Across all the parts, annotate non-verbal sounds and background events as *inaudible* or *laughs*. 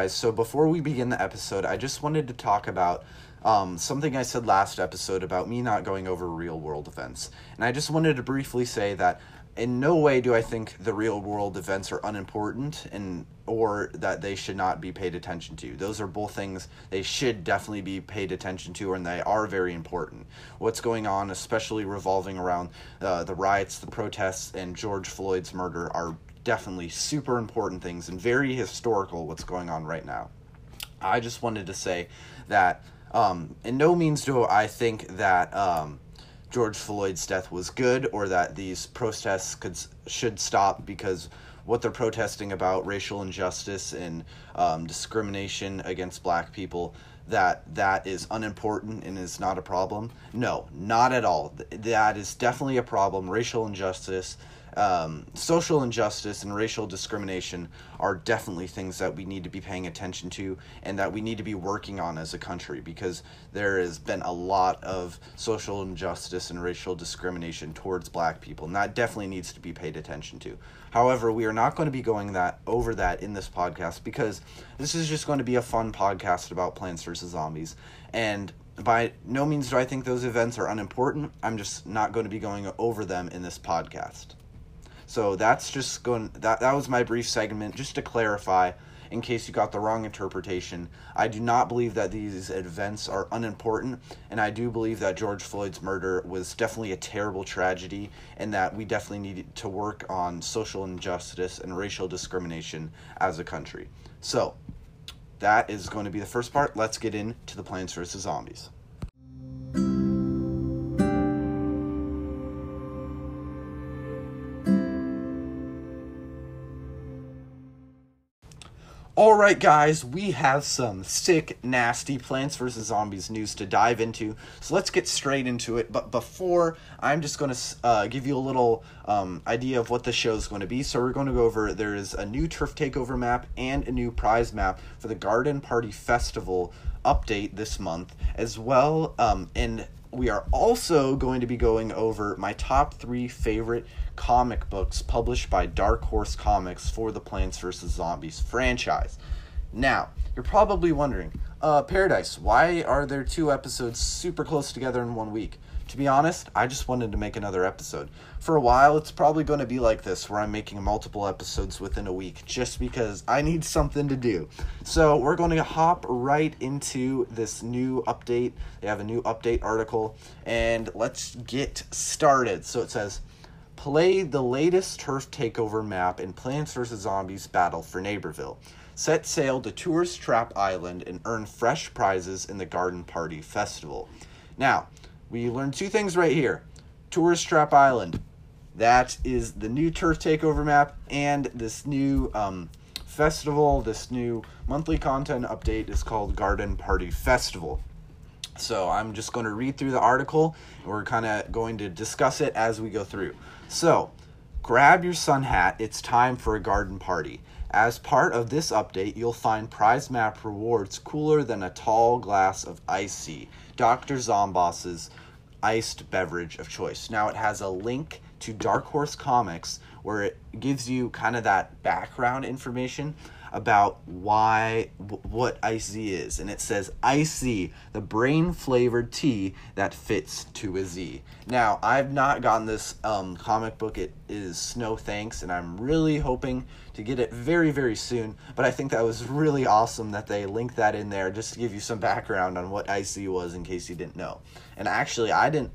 Guys, so before we begin the episode, I just wanted to talk about um, something I said last episode about me not going over real world events. And I just wanted to briefly say that in no way do I think the real world events are unimportant and or that they should not be paid attention to. Those are both things they should definitely be paid attention to and they are very important. What's going on, especially revolving around uh, the riots, the protests, and George Floyd's murder, are definitely super important things and very historical what's going on right now. I just wanted to say that um, in no means do I think that um, George Floyd's death was good or that these protests could should stop because what they're protesting about racial injustice and um, discrimination against black people that that is unimportant and is not a problem. No not at all. That is definitely a problem. Racial injustice um, social injustice and racial discrimination are definitely things that we need to be paying attention to and that we need to be working on as a country because there has been a lot of social injustice and racial discrimination towards black people and that definitely needs to be paid attention to however we are not going to be going that over that in this podcast because this is just going to be a fun podcast about plants vs zombies and by no means do I think those events are unimportant. I'm just not going to be going over them in this podcast. So that's just going that that was my brief segment just to clarify in case you got the wrong interpretation. I do not believe that these events are unimportant, and I do believe that George Floyd's murder was definitely a terrible tragedy, and that we definitely need to work on social injustice and racial discrimination as a country. So, that is going to be the first part. Let's get into the Plants vs. Zombies. Alright, guys, we have some sick, nasty Plants vs. Zombies news to dive into. So let's get straight into it. But before, I'm just going to uh, give you a little um, idea of what the show is going to be. So we're going to go over there is a new Turf Takeover map and a new prize map for the Garden Party Festival update this month, as well. Um, and we are also going to be going over my top three favorite comic books published by Dark Horse Comics for the Plants vs. Zombies franchise. Now, you're probably wondering, uh, Paradise, why are there two episodes super close together in one week? To be honest, I just wanted to make another episode. For a while, it's probably going to be like this, where I'm making multiple episodes within a week, just because I need something to do. So, we're going to hop right into this new update. They have a new update article, and let's get started. So, it says, Play the latest turf takeover map in Plants vs. Zombies Battle for Neighborville. Set sail to Tourist Trap Island and earn fresh prizes in the Garden Party Festival. Now, we learned two things right here. Tourist Trap Island, that is the new turf takeover map, and this new um, festival, this new monthly content update is called Garden Party Festival. So I'm just going to read through the article. We're kind of going to discuss it as we go through. So, grab your sun hat. It's time for a garden party. As part of this update, you'll find prize map rewards cooler than a tall glass of icy. Dr. Zomboss's iced beverage of choice. Now it has a link to Dark Horse Comics where it gives you kind of that background information about why what icy is and it says icy the brain flavored tea that fits to a z now i've not gotten this um, comic book it is snow thanks and i'm really hoping to get it very very soon but i think that was really awesome that they linked that in there just to give you some background on what icy was in case you didn't know and actually i didn't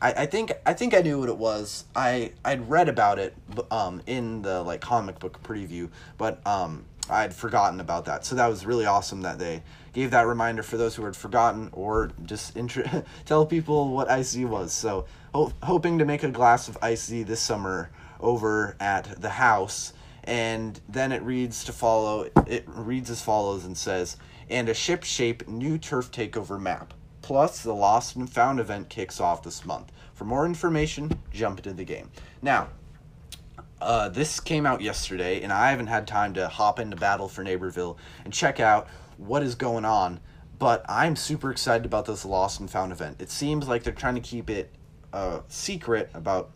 I, I think I think I knew what it was. I I'd read about it um in the like comic book preview, but um I'd forgotten about that. So that was really awesome that they gave that reminder for those who had forgotten or just intro- *laughs* tell people what icy was. So ho- hoping to make a glass of icy this summer over at the house. And then it reads to follow, it reads as follows and says, and a ship shape new turf takeover map. Plus, the Lost and Found event kicks off this month. For more information, jump into the game. Now, uh, this came out yesterday, and I haven't had time to hop into Battle for Neighborville and check out what is going on. But I'm super excited about this Lost and Found event. It seems like they're trying to keep it uh, secret about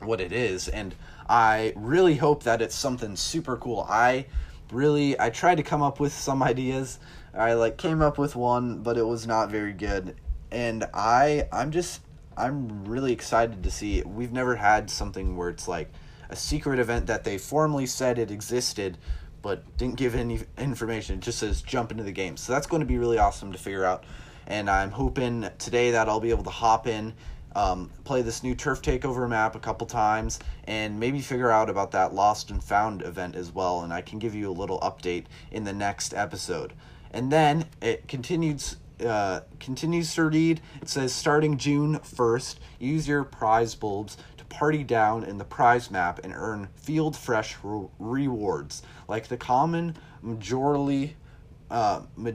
what it is, and I really hope that it's something super cool. I really I tried to come up with some ideas. I like came up with one, but it was not very good. And I I'm just I'm really excited to see. We've never had something where it's like a secret event that they formally said it existed but didn't give any information. It just says jump into the game. So that's going to be really awesome to figure out. And I'm hoping today that I'll be able to hop in um, play this new turf takeover map a couple times and maybe figure out about that lost and found event as well and i can give you a little update in the next episode. And then it continues uh, continues read it says starting june 1st use your prize bulbs to party down in the prize map and earn field fresh re- rewards. Like the common majorly uh, ma-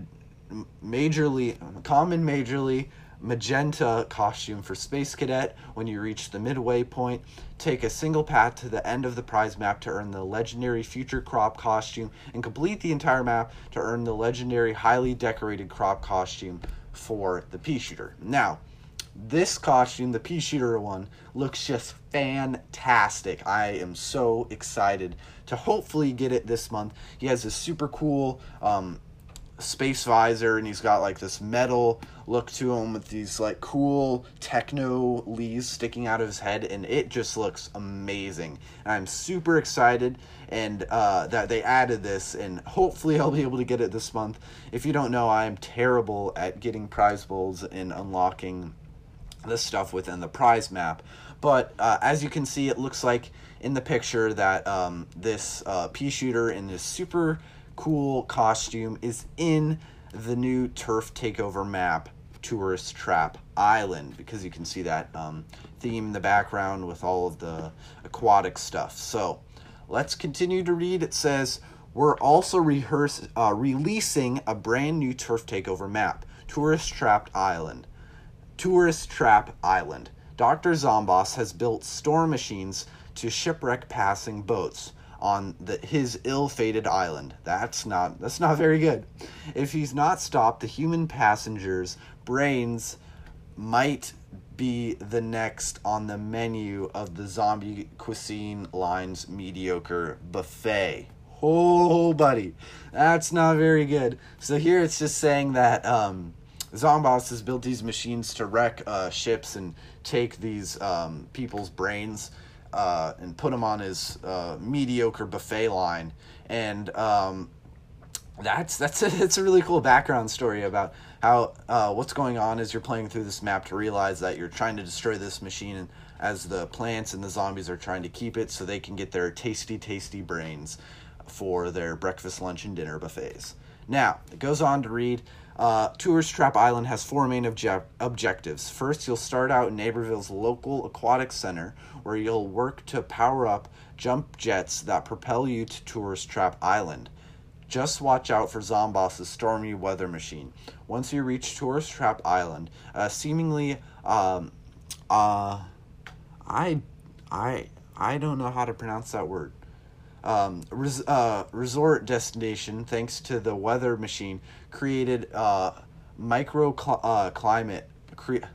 majorly common majorly magenta costume for Space Cadet. When you reach the midway point, take a single path to the end of the prize map to earn the legendary Future Crop costume, and complete the entire map to earn the legendary highly decorated crop costume for the pea shooter. Now, this costume, the pea shooter one, looks just fantastic. I am so excited to hopefully get it this month. He has a super cool um, space visor and he's got like this metal look to him with these like cool techno leaves sticking out of his head and it just looks amazing. And i'm super excited and uh, that they added this and hopefully i'll be able to get it this month. If you don't know i am terrible at getting prize bulbs and unlocking this stuff within the prize map. But uh, as you can see it looks like in the picture that um, this uh, pea shooter in this super cool costume is in the new turf takeover map tourist trap island because you can see that um, theme in the background with all of the aquatic stuff. So let's continue to read. It says we're also rehearse, uh, releasing a brand new turf takeover map tourist trapped island. Tourist trap island. Dr zomboss has built storm machines to shipwreck passing boats on the, his ill-fated island. That's not that's not very good. If he's not stopped, the human passengers' brains might be the next on the menu of the zombie cuisine line's mediocre buffet. Oh, buddy, that's not very good. So here it's just saying that um, Zomboss has built these machines to wreck uh, ships and take these um, people's brains uh, and put him on his uh, mediocre buffet line, and um, that's that's a, it's a really cool background story about how uh, what's going on as you're playing through this map to realize that you're trying to destroy this machine and as the plants and the zombies are trying to keep it so they can get their tasty tasty brains for their breakfast lunch and dinner buffets. Now it goes on to read uh, Tourist Trap Island has four main obje- objectives. First, you'll start out in Neighborville's local aquatic center, where you'll work to power up jump jets that propel you to Tourist Trap Island. Just watch out for Zomboss's stormy weather machine. Once you reach Tourist Trap Island, uh, seemingly, um, uh, I, I, I don't know how to pronounce that word um, res- uh, resort destination, thanks to the weather machine, created uh, micro cl- uh, climate. Cre-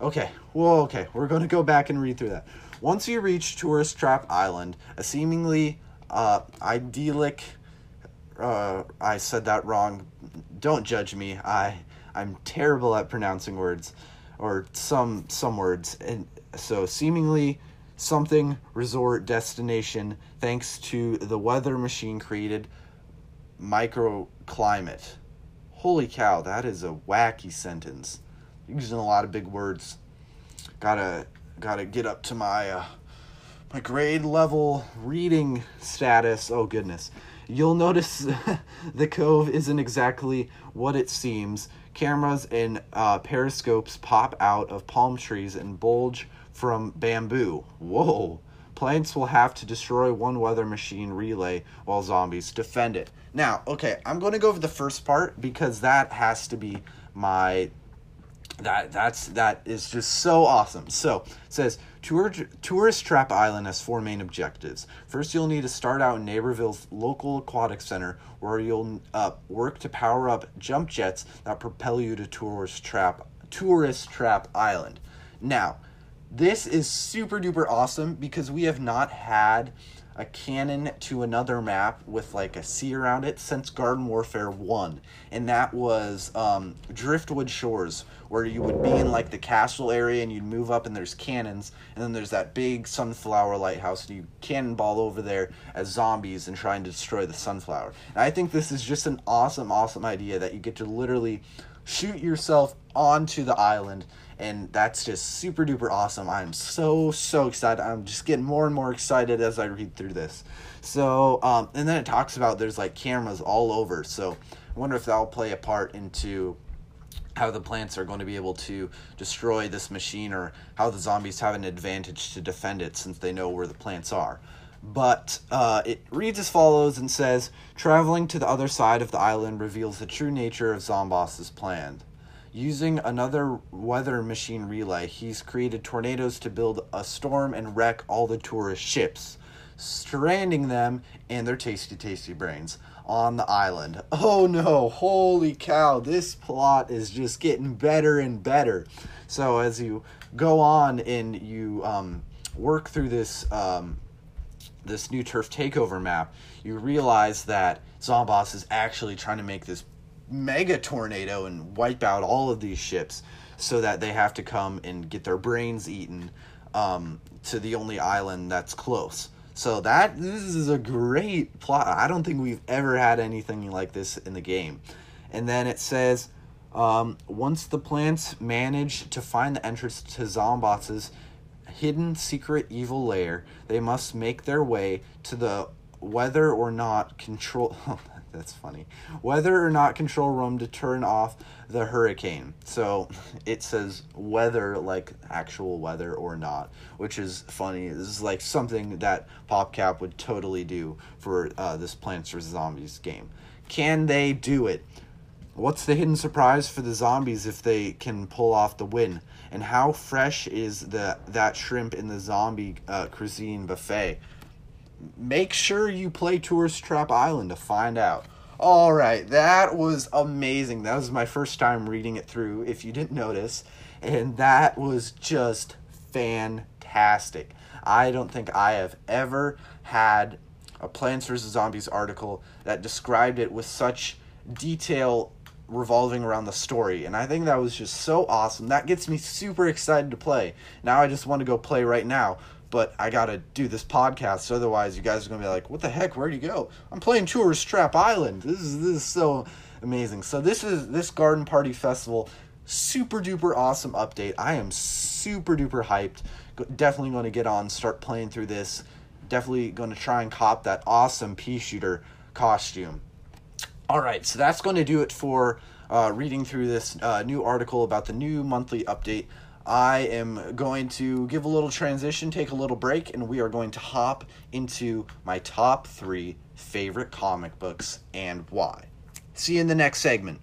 okay, well, okay, we're going to go back and read through that. Once you reach Tourist Trap Island, a seemingly uh, idyllic. Uh, I said that wrong. Don't judge me. I I'm terrible at pronouncing words, or some some words, and so seemingly something resort destination thanks to the weather machine created microclimate. Holy cow, that is a wacky sentence. Using a lot of big words. Gotta gotta get up to my uh, my grade level reading status. Oh goodness. You'll notice *laughs* the cove isn't exactly what it seems. Cameras and uh, periscopes pop out of palm trees and bulge from bamboo. Whoa. Plants will have to destroy one weather machine relay while zombies defend it. Now, okay, I'm going to go over the first part because that has to be my that that's that is just so awesome. So, it says Tour, Tourist Trap Island has four main objectives. First, you'll need to start out in Neighborville's local aquatic center, where you'll uh, work to power up jump jets that propel you to Tourist Trap Tourist Trap Island. Now, this is super duper awesome because we have not had a cannon to another map with like a sea around it since Garden Warfare 1. And that was um, Driftwood Shores, where you would be in like the castle area and you'd move up and there's cannons. And then there's that big sunflower lighthouse and you cannonball over there as zombies and try and destroy the sunflower. And I think this is just an awesome, awesome idea that you get to literally shoot yourself onto the island and that's just super duper awesome. I'm so so excited. I'm just getting more and more excited as I read through this. So, um, and then it talks about there's like cameras all over. So, I wonder if that'll play a part into how the plants are going to be able to destroy this machine or how the zombies have an advantage to defend it since they know where the plants are. But uh, it reads as follows and says Traveling to the other side of the island reveals the true nature of Zomboss's plan. Using another weather machine relay, he's created tornadoes to build a storm and wreck all the tourist ships, stranding them and their tasty, tasty brains on the island. Oh no, holy cow, this plot is just getting better and better. So, as you go on and you um, work through this. Um, this new turf takeover map, you realize that Zomboss is actually trying to make this mega tornado and wipe out all of these ships so that they have to come and get their brains eaten um, to the only island that's close. So that this is a great plot. I don't think we've ever had anything like this in the game. And then it says, um, once the plants manage to find the entrance to Zomboss' hidden secret evil lair, they must make their way to the whether or not control *laughs* that's funny. Whether or not control room to turn off the hurricane. So it says whether, like actual weather or not, which is funny. This is like something that PopCap would totally do for uh, this Plants vs. Zombies game. Can they do it? What's the hidden surprise for the zombies if they can pull off the win? And how fresh is the that shrimp in the zombie uh, cuisine buffet? Make sure you play Tourist Trap Island to find out. All right, that was amazing. That was my first time reading it through, if you didn't notice. And that was just fantastic. I don't think I have ever had a Plants vs. Zombies article that described it with such detail revolving around the story. And I think that was just so awesome. That gets me super excited to play. Now I just want to go play right now but I gotta do this podcast. Otherwise, you guys are gonna be like, "What the heck? Where'd you go?" I'm playing Tourist Trap Island. This is this is so amazing. So this is this Garden Party Festival, super duper awesome update. I am super duper hyped. Definitely going to get on, start playing through this. Definitely going to try and cop that awesome pea shooter costume. All right, so that's going to do it for uh, reading through this uh, new article about the new monthly update. I am going to give a little transition, take a little break, and we are going to hop into my top three favorite comic books and why. See you in the next segment.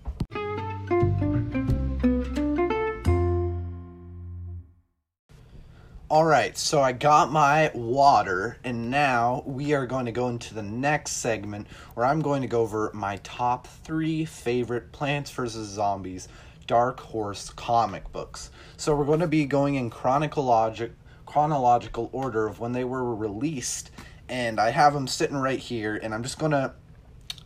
All right, so I got my water, and now we are going to go into the next segment where I'm going to go over my top three favorite Plants vs. Zombies Dark Horse comic books. So we're going to be going in chronologic chronological order of when they were released, and I have them sitting right here, and I'm just going to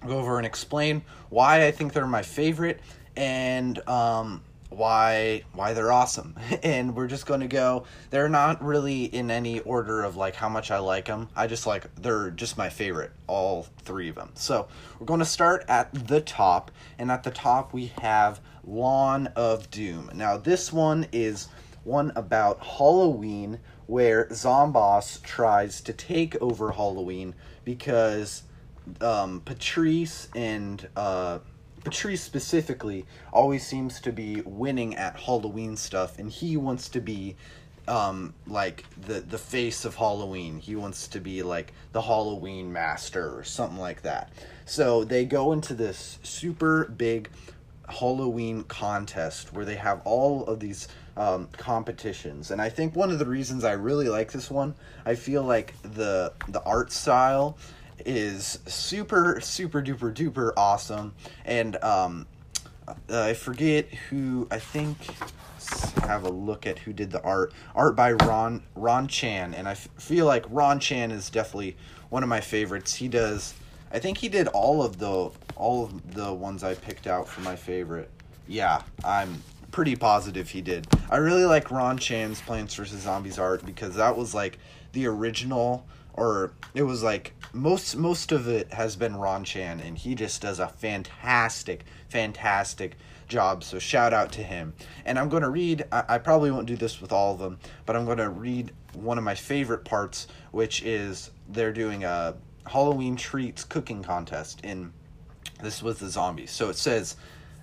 go over and explain why I think they're my favorite and um, why why they're awesome. *laughs* And we're just going to go they're not really in any order of like how much i like them i just like they're just my favorite all three of them so we're going to start at the top and at the top we have lawn of doom now this one is one about halloween where zomboss tries to take over halloween because um, patrice and uh, Patrice specifically always seems to be winning at Halloween stuff, and he wants to be um like the the face of Halloween. He wants to be like the Halloween master or something like that. So they go into this super big Halloween contest where they have all of these um, competitions, and I think one of the reasons I really like this one, I feel like the the art style is super super duper duper awesome and um I forget who I think have a look at who did the art art by Ron Ron Chan and I f- feel like Ron Chan is definitely one of my favorites. He does. I think he did all of the all of the ones I picked out for my favorite. Yeah, I'm pretty positive he did. I really like Ron Chan's Plants vs Zombies art because that was like the original or it was like most most of it has been Ron Chan and he just does a fantastic fantastic job so shout out to him and I'm going to read I, I probably won't do this with all of them but I'm going to read one of my favorite parts which is they're doing a Halloween treats cooking contest in this was the zombies so it says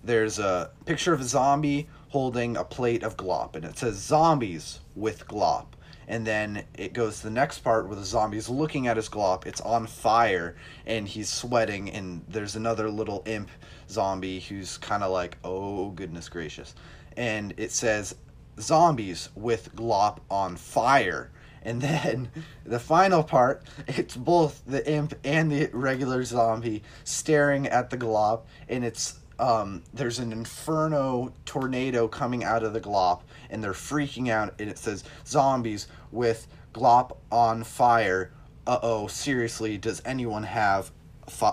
there's a picture of a zombie holding a plate of glop and it says zombies with glop. And then it goes to the next part where the zombie's looking at his glop. It's on fire and he's sweating and there's another little imp zombie who's kind of like oh goodness gracious. And it says zombies with glop on fire and then the final part it's both the imp and the regular zombie staring at the glop and it's um, there's an inferno tornado coming out of the glop and they're freaking out and it says zombies with glop on fire. Uh-oh seriously does anyone have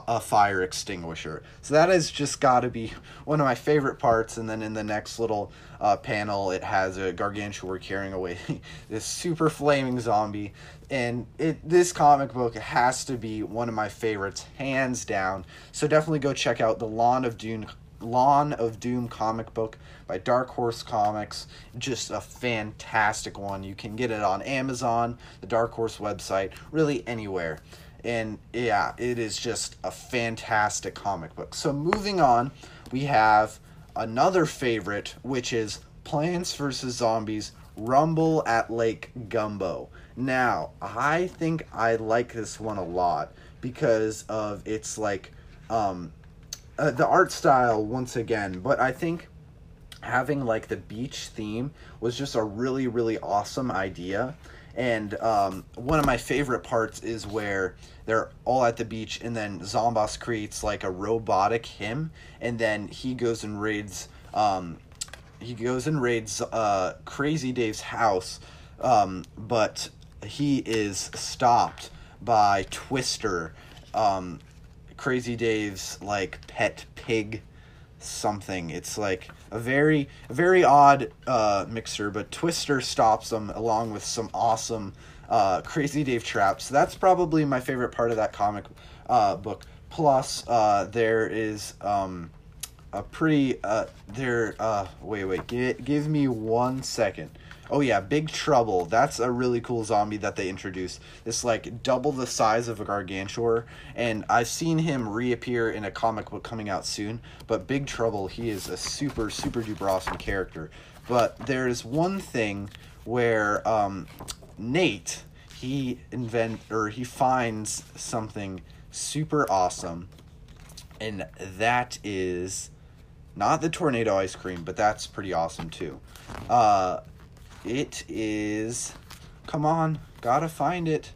a fire extinguisher. So that has just got to be one of my favorite parts and then in the next little uh, panel it has a gargantuar carrying away *laughs* this super flaming zombie. And it this comic book has to be one of my favorites hands down. So definitely go check out the lawn of doom lawn of doom comic book by dark horse comics. Just a fantastic one. You can get it on amazon the dark horse website really anywhere and yeah it is just a fantastic comic book. So moving on we have another favorite which is plants vs zombies rumble at lake gumbo. Now, I think I like this one a lot because of its like um uh, the art style once again, but I think having like the beach theme was just a really really awesome idea. And um, one of my favorite parts is where they're all at the beach, and then Zomboss creates like a robotic him, and then he goes and raids. Um, he goes and raids uh, Crazy Dave's house, um, but he is stopped by Twister, um, Crazy Dave's like pet pig something. It's like a very very odd uh, mixer, but Twister stops them along with some awesome uh, Crazy Dave traps. So that's probably my favorite part of that comic uh, book. Plus, uh, there is um, a pretty uh, there. Uh, wait, wait, give, give me one second. Oh yeah, Big Trouble. That's a really cool zombie that they introduced. It's like double the size of a Gargantuar, and I've seen him reappear in a comic book coming out soon. But Big Trouble, he is a super super duper awesome character. But there's one thing where um, Nate he invent or he finds something super awesome, and that is not the tornado ice cream, but that's pretty awesome too. Uh, it is. Come on, gotta find it.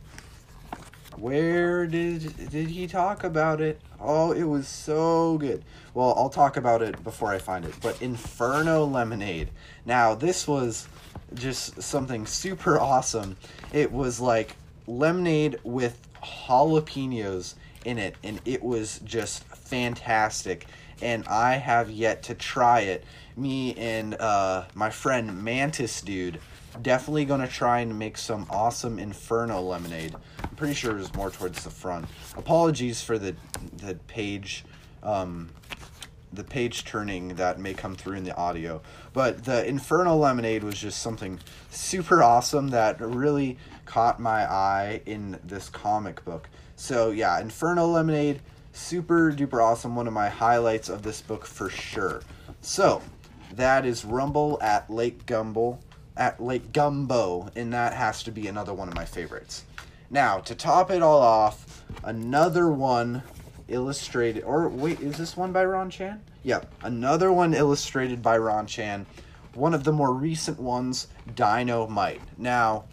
Where did did he talk about it? Oh, it was so good. Well, I'll talk about it before I find it. But Inferno Lemonade. Now, this was just something super awesome. It was like lemonade with jalapenos in it, and it was just fantastic. And I have yet to try it me and uh, my friend Mantis Dude definitely gonna try and make some awesome Inferno lemonade. I'm pretty sure it was more towards the front. Apologies for the the page, um, the page turning that may come through in the audio. But the Inferno lemonade was just something super awesome that really caught my eye in this comic book. So yeah, Inferno lemonade, super duper awesome. One of my highlights of this book for sure. So that is Rumble at Lake Gumbo, at Lake Gumbo, and that has to be another one of my favorites. Now, to top it all off, another one illustrated, or wait, is this one by Ron Chan? Yep, another one illustrated by Ron Chan. One of the more recent ones, Dino Might. Now,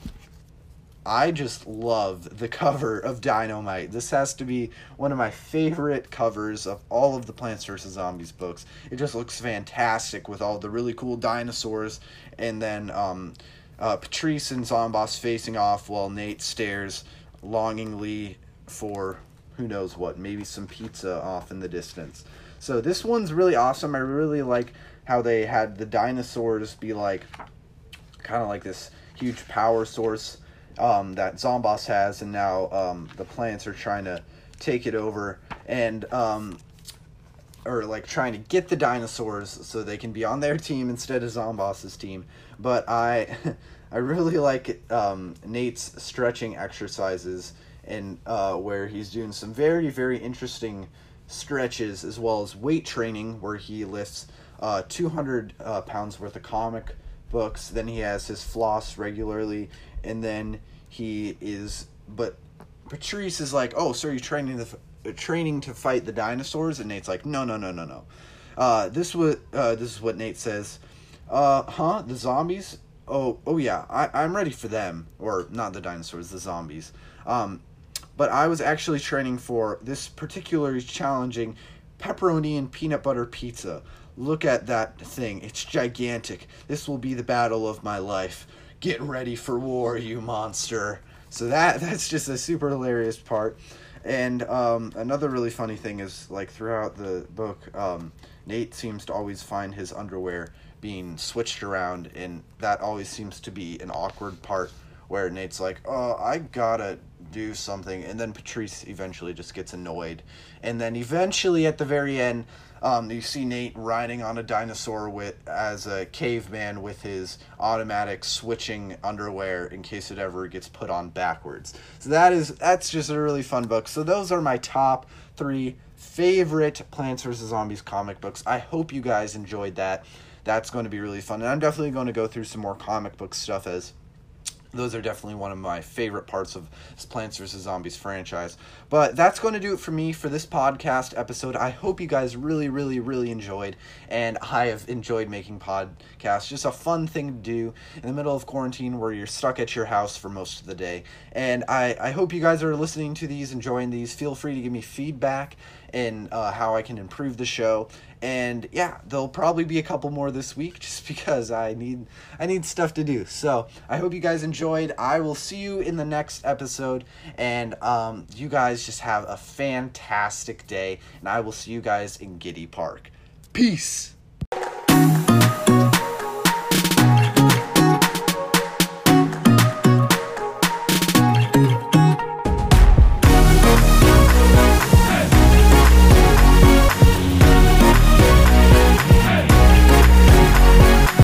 I just love the cover of Dino Might. This has to be one of my favorite covers of all of the Plants vs. Zombies books. It just looks fantastic with all the really cool dinosaurs and then um, uh, Patrice and Zomboss facing off while Nate stares longingly for who knows what, maybe some pizza off in the distance. So this one's really awesome. I really like how they had the dinosaurs be like kind of like this huge power source um, that Zomboss has, and now um, the plants are trying to take it over and um, or like trying to get the dinosaurs so they can be on their team instead of Zomboss's team. But I *laughs* I really like um, Nate's stretching exercises and uh, where he's doing some very very interesting stretches as well as weight training where he lifts uh, 200 uh, pounds worth of comic books. Then he has his floss regularly, and then he is. But Patrice is like, "Oh, so you're training the training to fight the dinosaurs?" And Nate's like, "No, no, no, no, no." Uh, this was uh, this is what Nate says. Uh, huh? The zombies? Oh, oh yeah. I I'm ready for them, or not the dinosaurs, the zombies. Um, but I was actually training for this particularly challenging pepperoni and peanut butter pizza. Look at that thing. It's gigantic. This will be the battle of my life. Get ready for war, you monster. So that *laughs* that's just a super hilarious part. And um, another really funny thing is like throughout the book, um, Nate seems to always find his underwear being switched around, and that always seems to be an awkward part where Nate's like, "Oh, I gotta do something," and then Patrice eventually just gets annoyed, and then eventually at the very end, um, you see Nate riding on a dinosaur with as a caveman with his automatic switching underwear in case it ever gets put on backwards. So that is that's just a really fun book. So those are my top three favorite Plants vs Zombies comic books. I hope you guys enjoyed that. That's going to be really fun, and I'm definitely going to go through some more comic book stuff as those are definitely one of my favorite parts of Plants vs. Zombies franchise. But that's going to do it for me for this podcast episode. I hope you guys really, really, really enjoyed, and I have enjoyed making podcasts. Just a fun thing to do in the middle of quarantine where you're stuck at your house for most of the day. And I, I hope you guys are listening to these, enjoying these. Feel free to give me feedback and uh, how I can improve the show. And yeah, there'll probably be a couple more this week *laughs* just because I need I need stuff to do. So I hope you guys enjoyed. I will see you in the next episode, and um, you guys just have a fantastic day. And I will see you guys in Giddy Park. Peace.